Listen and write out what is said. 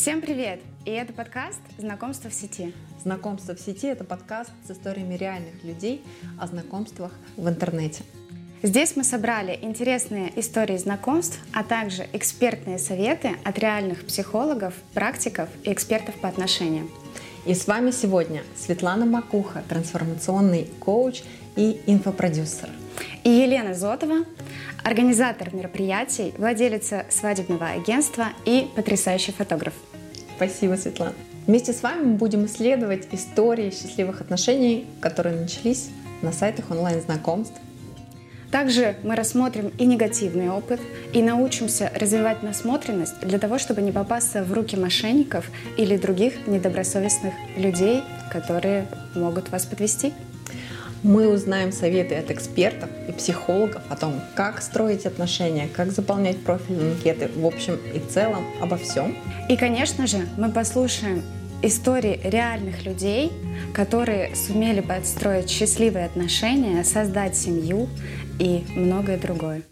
Всем привет! И это подкаст «Знакомство в сети». «Знакомство в сети» — это подкаст с историями реальных людей о знакомствах в интернете. Здесь мы собрали интересные истории знакомств, а также экспертные советы от реальных психологов, практиков и экспертов по отношениям. И с вами сегодня Светлана Макуха, трансформационный коуч и инфопродюсер. И Елена Зотова, организатор мероприятий, владелица свадебного агентства и потрясающий фотограф. Спасибо, Светлана. Вместе с вами мы будем исследовать истории счастливых отношений, которые начались на сайтах онлайн-знакомств. Также мы рассмотрим и негативный опыт, и научимся развивать насмотренность для того, чтобы не попасться в руки мошенников или других недобросовестных людей, которые могут вас подвести. Мы узнаем советы от экспертов и психологов о том, как строить отношения, как заполнять профильные анкеты, в общем и целом обо всем. И, конечно же, мы послушаем истории реальных людей, которые сумели подстроить счастливые отношения, создать семью и многое другое.